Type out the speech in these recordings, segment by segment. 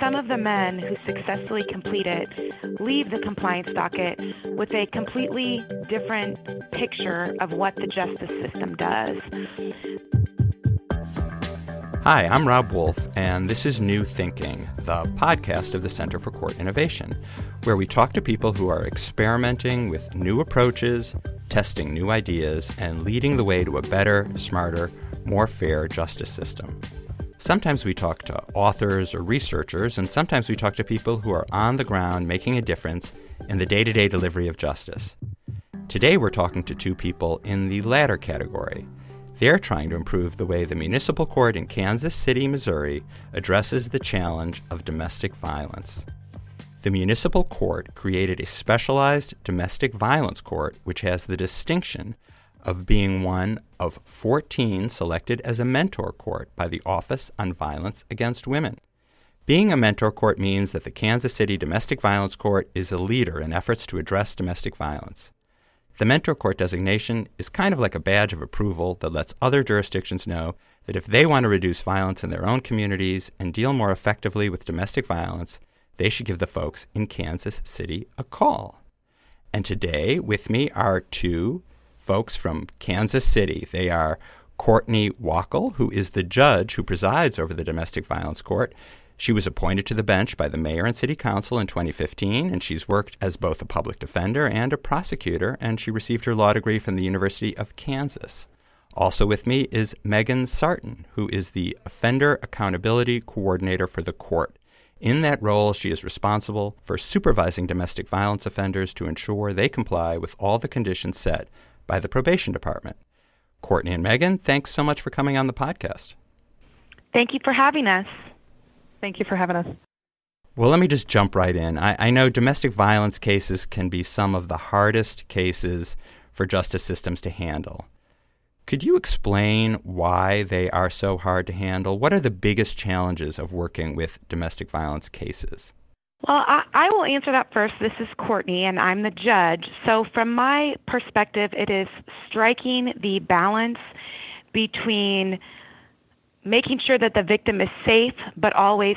Some of the men who successfully complete it leave the compliance docket with a completely different picture of what the justice system does. Hi, I'm Rob Wolf, and this is New Thinking, the podcast of the Center for Court Innovation, where we talk to people who are experimenting with new approaches, testing new ideas, and leading the way to a better, smarter, more fair justice system. Sometimes we talk to authors or researchers, and sometimes we talk to people who are on the ground making a difference in the day to day delivery of justice. Today we're talking to two people in the latter category. They're trying to improve the way the municipal court in Kansas City, Missouri addresses the challenge of domestic violence. The municipal court created a specialized domestic violence court which has the distinction of being one of 14 selected as a mentor court by the Office on Violence Against Women. Being a mentor court means that the Kansas City Domestic Violence Court is a leader in efforts to address domestic violence. The mentor court designation is kind of like a badge of approval that lets other jurisdictions know that if they want to reduce violence in their own communities and deal more effectively with domestic violence, they should give the folks in Kansas City a call. And today, with me are two folks from Kansas City. They are Courtney Wachal, who is the judge who presides over the domestic violence court. She was appointed to the bench by the mayor and city council in 2015, and she's worked as both a public defender and a prosecutor, and she received her law degree from the University of Kansas. Also with me is Megan Sartin, who is the Offender Accountability Coordinator for the court. In that role, she is responsible for supervising domestic violence offenders to ensure they comply with all the conditions set by the probation department. Courtney and Megan, thanks so much for coming on the podcast. Thank you for having us. Thank you for having us. Well, let me just jump right in. I, I, know domestic violence cases can be some of the hardest cases for justice systems to handle. Could you explain why they are so hard to handle? What are the biggest challenges of working with domestic violence cases? Well, I, I, will answer that first. This is Courtney, and I'm the judge. So, from my perspective, it is striking the balance between making sure that the victim is safe, but always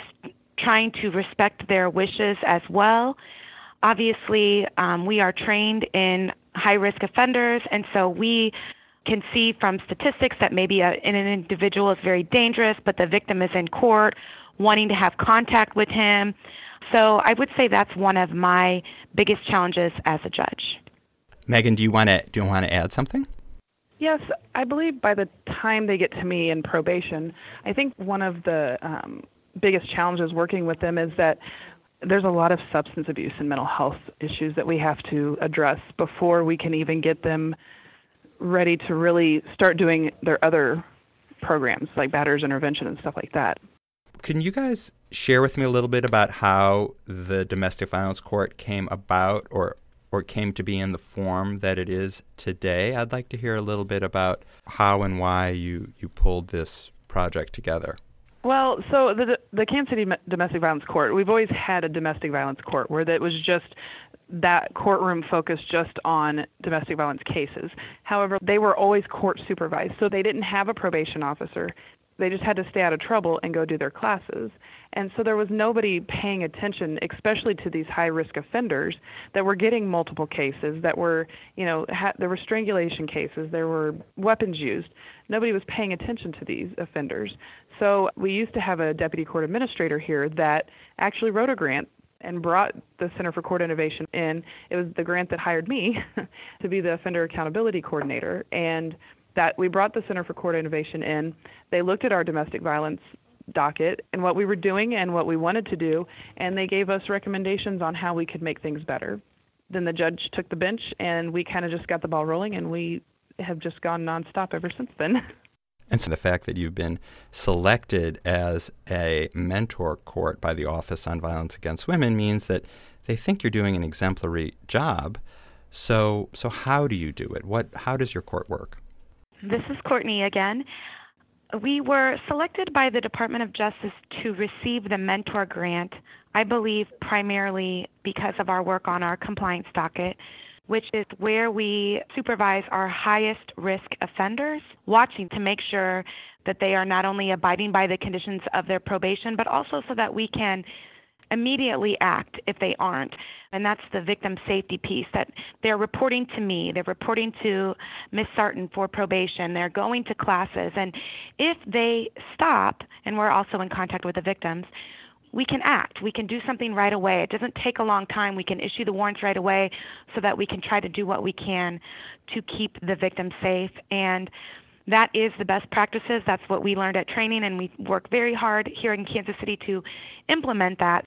trying to respect their wishes as well. Obviously, um, we are trained in high risk offenders, and so we can see from statistics that maybe a, an individual is very dangerous, but the victim is in court wanting to have contact with him. So I would say that's one of my biggest challenges as a judge. Megan, do you want to do you want to add something? Yes, I believe by the time they get to me in probation, I think one of the um, biggest challenges working with them is that there's a lot of substance abuse and mental health issues that we have to address before we can even get them ready to really start doing their other programs like batter's intervention and stuff like that. Can you guys share with me a little bit about how the domestic violence court came about or or came to be in the form that it is today? I'd like to hear a little bit about how and why you, you pulled this project together. Well, so the the Kansas City Domestic Violence Court, we've always had a domestic violence court where that was just that courtroom focused just on domestic violence cases. However, they were always court supervised, so they didn't have a probation officer. They just had to stay out of trouble and go do their classes. And so there was nobody paying attention, especially to these high risk offenders that were getting multiple cases, that were, you know, ha- there were strangulation cases, there were weapons used. Nobody was paying attention to these offenders. So we used to have a deputy court administrator here that actually wrote a grant and brought the Center for Court Innovation in. It was the grant that hired me to be the offender accountability coordinator. And that we brought the Center for Court Innovation in. They looked at our domestic violence docket and what we were doing and what we wanted to do, and they gave us recommendations on how we could make things better. Then the judge took the bench, and we kind of just got the ball rolling, and we have just gone nonstop ever since then. And so the fact that you've been selected as a mentor court by the Office on Violence Against Women means that they think you're doing an exemplary job. So, so how do you do it? What, how does your court work? This is Courtney again. We were selected by the Department of Justice to receive the mentor grant, I believe primarily because of our work on our compliance docket. which is where we supervise our highest risk offenders, watching to make sure that they are not only abiding by the conditions of their probation, but also so that we can immediately act if they aren't. And that's the victim safety piece that they're reporting to me, they're reporting to Ms. Sartin for probation, they're going to classes. And if they stop, and we're also in contact with the victims, we can act. We can do something right away. It doesn't take a long time. We can issue the warrants right away so that we can try to do what we can to keep the victim safe. And that is the best practices. That's what we learned at training, and we work very hard here in Kansas City to implement that.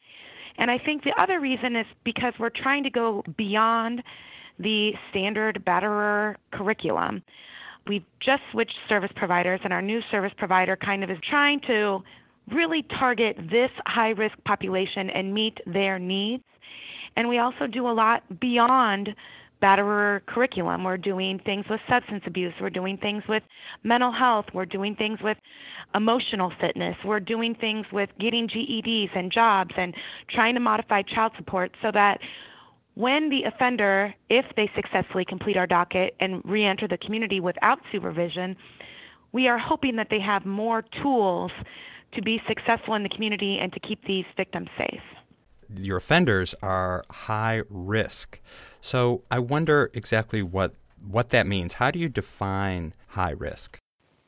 And I think the other reason is because we're trying to go beyond the standard batterer curriculum. We've just switched service providers, and our new service provider kind of is trying to really target this high risk population and meet their needs. And we also do a lot beyond batterer curriculum. We're doing things with substance abuse. We're doing things with mental health. We're doing things with emotional fitness. We're doing things with getting GEDs and jobs and trying to modify child support so that when the offender, if they successfully complete our docket and re enter the community without supervision, we are hoping that they have more tools to be successful in the community and to keep these victims safe. Your offenders are high risk. So I wonder exactly what what that means. How do you define high risk?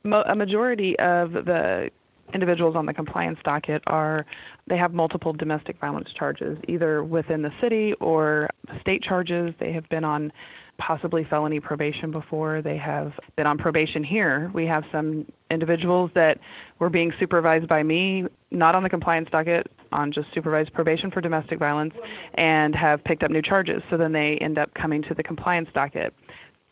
a majority of the individuals on the compliance docket are they have multiple domestic violence charges either within the city or state charges they have been on possibly felony probation before they have been on probation here we have some individuals that were being supervised by me not on the compliance docket on just supervised probation for domestic violence and have picked up new charges. So then they end up coming to the compliance docket.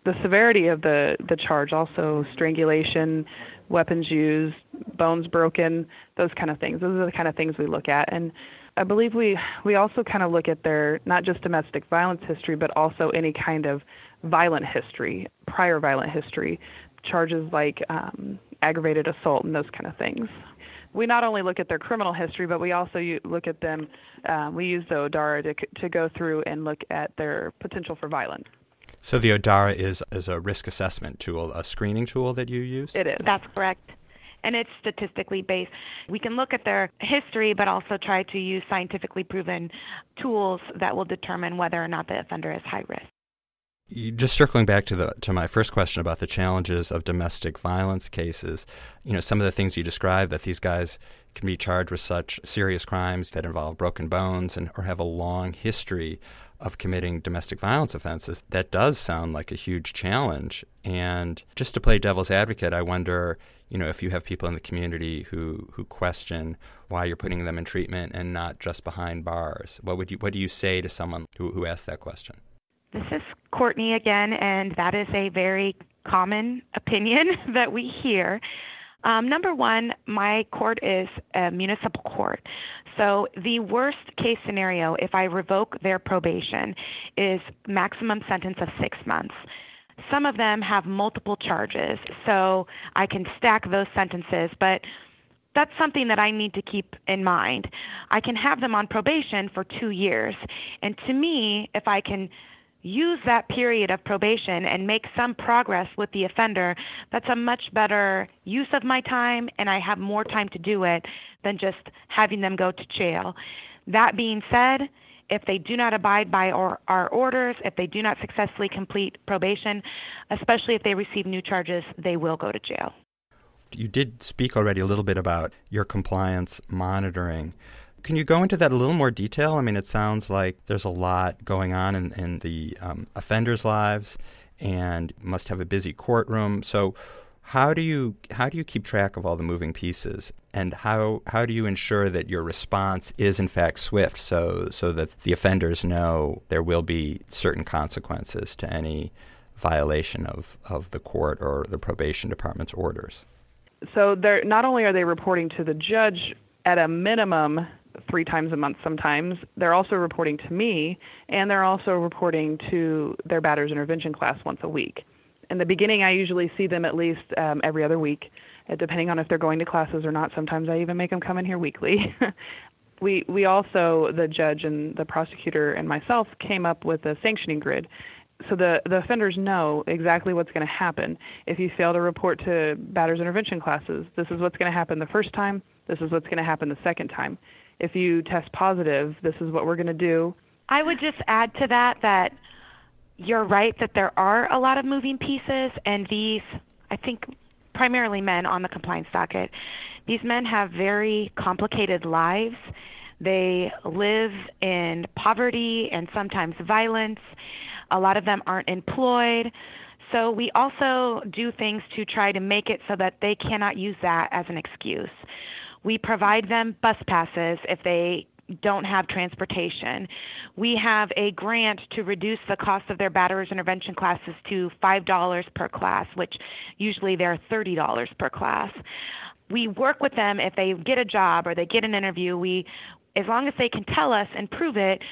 The severity of the, the charge also strangulation, weapons used, bones broken, those kind of things. Those are the kind of things we look at. And I believe we, we also kind of look at their not just domestic violence history, but also any kind of violent history, prior violent history, charges like um, aggravated assault and those kind of things we not only look at their criminal history, but we also look at them. Um, we use the ODARA to, to go through and look at their potential for violence. So the ODARA is, is a risk assessment tool, a screening tool that you use? It is. That's correct. And it's statistically based. We can look at their history, but also try to use scientifically proven tools that will determine whether or not the offender is high risk just circling back to the to my first question about the challenges of domestic violence cases, you know, some of the things you described that these guys can be charged with such serious crimes that involve broken bones and or have a long history of committing domestic violence offenses. That does sound like a huge challenge. And just to play devil's advocate, I wonder, you know, if you have people in the community who who question why you're putting them in treatment and not just behind bars. What would you what do you say to someone who who asks that question? This is Courtney again, and that is a very common opinion that we hear. Um, number one, my court is a municipal court. So the worst case scenario, if I revoke their probation, is maximum sentence of six months. Some of them have multiple charges, so I can stack those sentences, but that's something that I need to keep in mind. I can have them on probation for two years. And to me, if I can use that period of probation and make some progress with the offender, that's a much better use of my time, and I have more time to do it than just having them go to jail. That being said, if they do not abide by our, our orders, if they do not successfully complete probation, especially if they receive new charges, they will go to jail. You did speak already a little bit about your compliance monitoring. Can you go into that a little more detail? I mean, it sounds like there's a lot going on in, in the um, offenders' lives, and must have a busy courtroom. So, how do you how do you keep track of all the moving pieces, and how how do you ensure that your response is in fact swift, so so that the offenders know there will be certain consequences to any violation of, of the court or the probation department's orders? So they're not only are they reporting to the judge at a minimum three times a month sometimes. They're also reporting to me, and they're also reporting to their batters intervention class once a week. In the beginning, I usually see them at least um, every other week, uh, depending on if they're going to classes or not. Sometimes I even make them come in here weekly. we we also the judge and the prosecutor and myself came up with a sanctioning grid so the, the offenders know exactly what's going to happen. If you fail to report to batters intervention classes, this is what's going to happen the first time, this is what's going to happen the second time. If you test positive, this is what we're going to do. I would just add to that that you're right that there are a lot of moving pieces, and these, I think, primarily men on the compliance docket, these men have very complicated lives. They live in poverty and sometimes violence. A lot of them aren't employed. So we also do things to try to make it so that they cannot use that as an excuse. We provide them bus passes if they don't have transportation. We have a grant to reduce the cost of their batterers intervention classes to $5 per class, which usually they're $30 per class. We work with them if they get a job or they get an interview. We as long as they can tell us and prove it,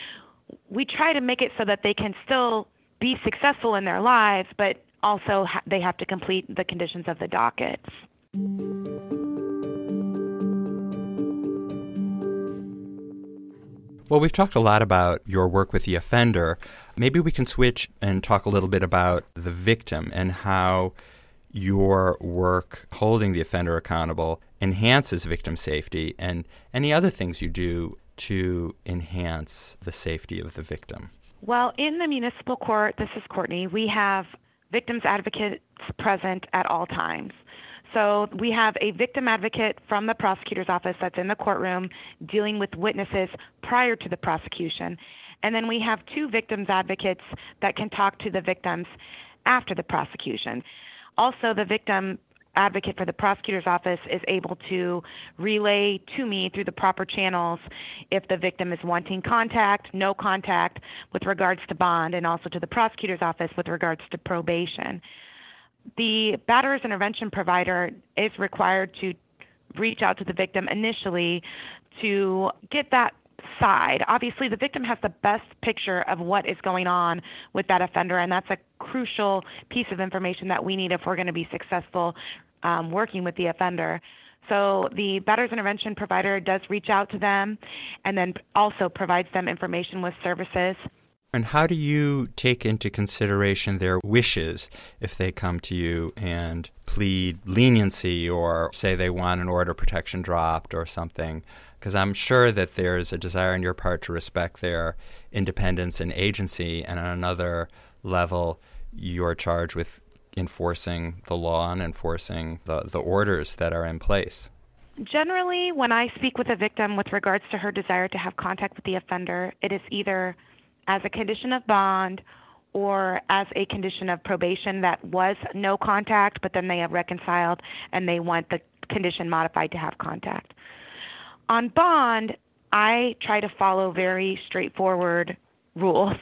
we try to make it so that they can still be successful in their lives, but also ha- they have to complete the conditions of the docket. Well, we've talked a lot about your work with the offender. Maybe we can switch and talk a little bit about the victim and how your work holding the offender accountable enhances victim safety and any other things you do to enhance the safety of the victim. Well, in the municipal court, this is Courtney, we have victims advocates present at all times. So we have a victim advocate from the prosecutor's office that's in the courtroom dealing with witnesses prior to the prosecution. And then we have two victims advocates that can talk to the victims after the prosecution. Also, the victim advocate for the prosecutor's office is able to relay to me through the proper channels if the victim is wanting contact, no contact with regards to bond, and also to the prosecutor's office with regards to probation the batterer's intervention provider is required to reach out to the victim initially to get that side. Obviously, the victim has the best picture of what is going on with that offender, and that's a crucial piece of information that we need if we're going to be successful um, working with the offender. So the batterer's intervention provider does reach out to them and then also provides them information with services. And how do you take into consideration their wishes if they come to you and plead leniency or say they want an order protection dropped or something? Because I'm sure that there's a desire on your part to respect their independence and agency, and on another level, you're charged with enforcing the law and enforcing the, the orders that are in place. Generally, when I speak with a victim with regards to her desire to have contact with the offender, it is either as a condition of bond or as a condition of probation that was no contact, but then they have reconciled and they want the condition modified to have contact. On bond, I try to follow very straightforward rules.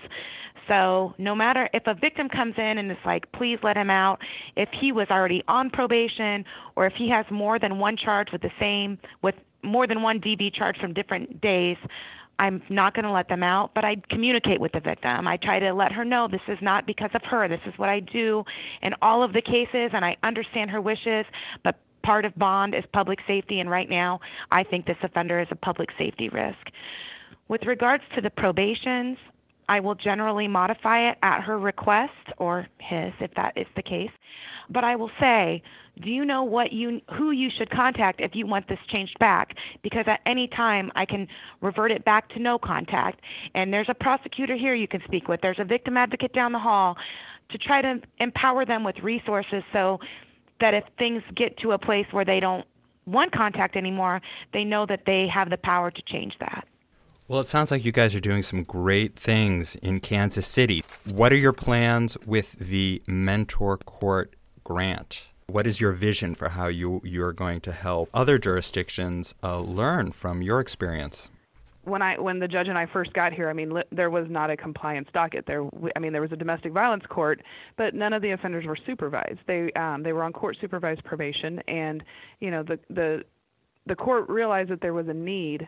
So, no matter if a victim comes in and is like, please let him out, if he was already on probation or if he has more than one charge with the same, with more than one DV charge from different days, I'm not going to let them out, but I communicate with the victim. I try to let her know this is not because of her. This is what I do in all of the cases, and I understand her wishes, but part of bond is public safety, and right now I think this offender is a public safety risk. With regards to the probations, I will generally modify it at her request or his if that is the case. But I will say do you know what you who you should contact if you want this changed back because at any time I can revert it back to no contact and there's a prosecutor here you can speak with there's a victim advocate down the hall to try to empower them with resources so that if things get to a place where they don't want contact anymore they know that they have the power to change that well, it sounds like you guys are doing some great things in Kansas City. What are your plans with the Mentor Court grant? What is your vision for how you you're going to help other jurisdictions uh, learn from your experience? When I when the judge and I first got here, I mean, li- there was not a compliance docket. There, I mean, there was a domestic violence court, but none of the offenders were supervised. They um, they were on court supervised probation, and you know the the the court realized that there was a need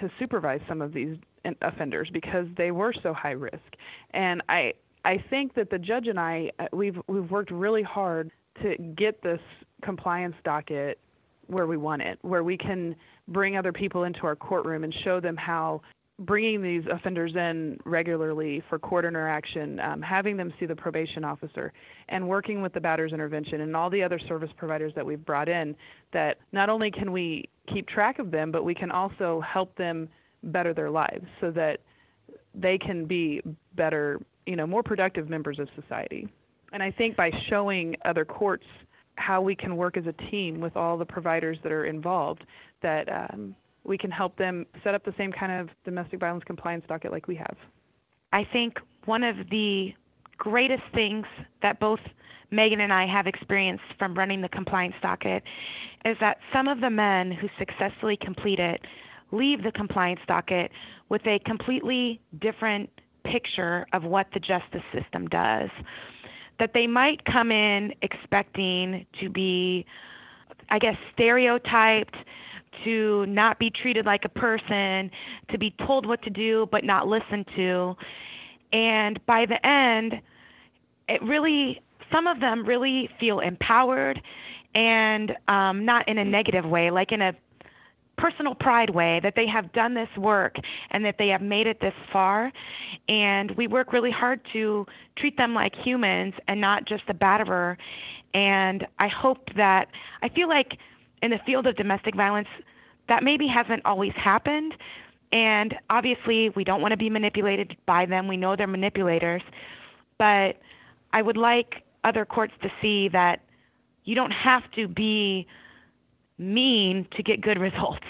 to supervise some of these offenders because they were so high risk. And I I think that the judge and I uh, we've we've worked really hard to get this compliance docket where we want it, where we can bring other people into our courtroom and show them how bringing these offenders in regularly for court interaction, um, having them see the probation officer, and working with the Batters Intervention and all the other service providers that we've brought in, that not only can we keep track of them, but we can also help them better their lives so that they can be better, you know, more productive members of society. And I think by showing other courts how we can work as a team with all the providers that are involved, that um, we can help them set up the same kind of domestic violence compliance docket like we have. I think one of the greatest things that both Megan and I have experienced from running the compliance docket is that some of the men who successfully complete it leave the compliance docket with a completely different picture of what the justice system does. That they might come in expecting to be, I guess, stereotyped to not be treated like a person, to be told what to do but not listened to. And by the end, it really, some of them really feel empowered and um, not in a negative way, like in a personal pride way that they have done this work and that they have made it this far. And we work really hard to treat them like humans and not just a batterer. And I hope that, I feel like in the field of domestic violence, that maybe hasn't always happened. And obviously, we don't want to be manipulated by them. We know they're manipulators. But I would like other courts to see that you don't have to be mean to get good results.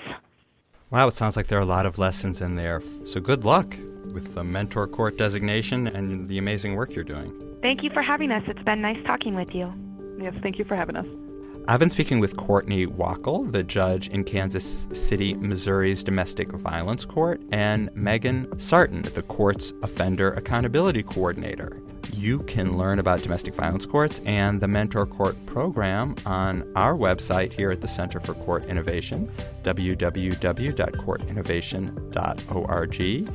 Wow, it sounds like there are a lot of lessons in there. So good luck with the mentor court designation and the amazing work you're doing. Thank you for having us. It's been nice talking with you. Yes, thank you for having us. I've been speaking with Courtney Wachal, the judge in Kansas City, Missouri's Domestic Violence Court, and Megan Sartin, the court's Offender Accountability Coordinator. You can learn about domestic violence courts and the Mentor Court program on our website here at the Center for Court Innovation, www.courtinnovation.org.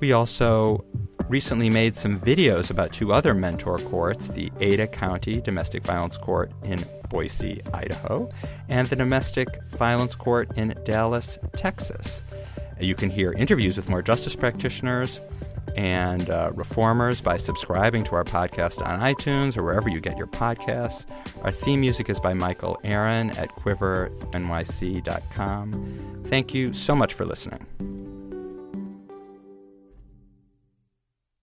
We also recently made some videos about two other mentor courts the Ada County Domestic Violence Court in Boise, Idaho, and the Domestic Violence Court in Dallas, Texas. You can hear interviews with more justice practitioners and uh, reformers by subscribing to our podcast on iTunes or wherever you get your podcasts. Our theme music is by Michael Aaron at quivernyc.com. Thank you so much for listening.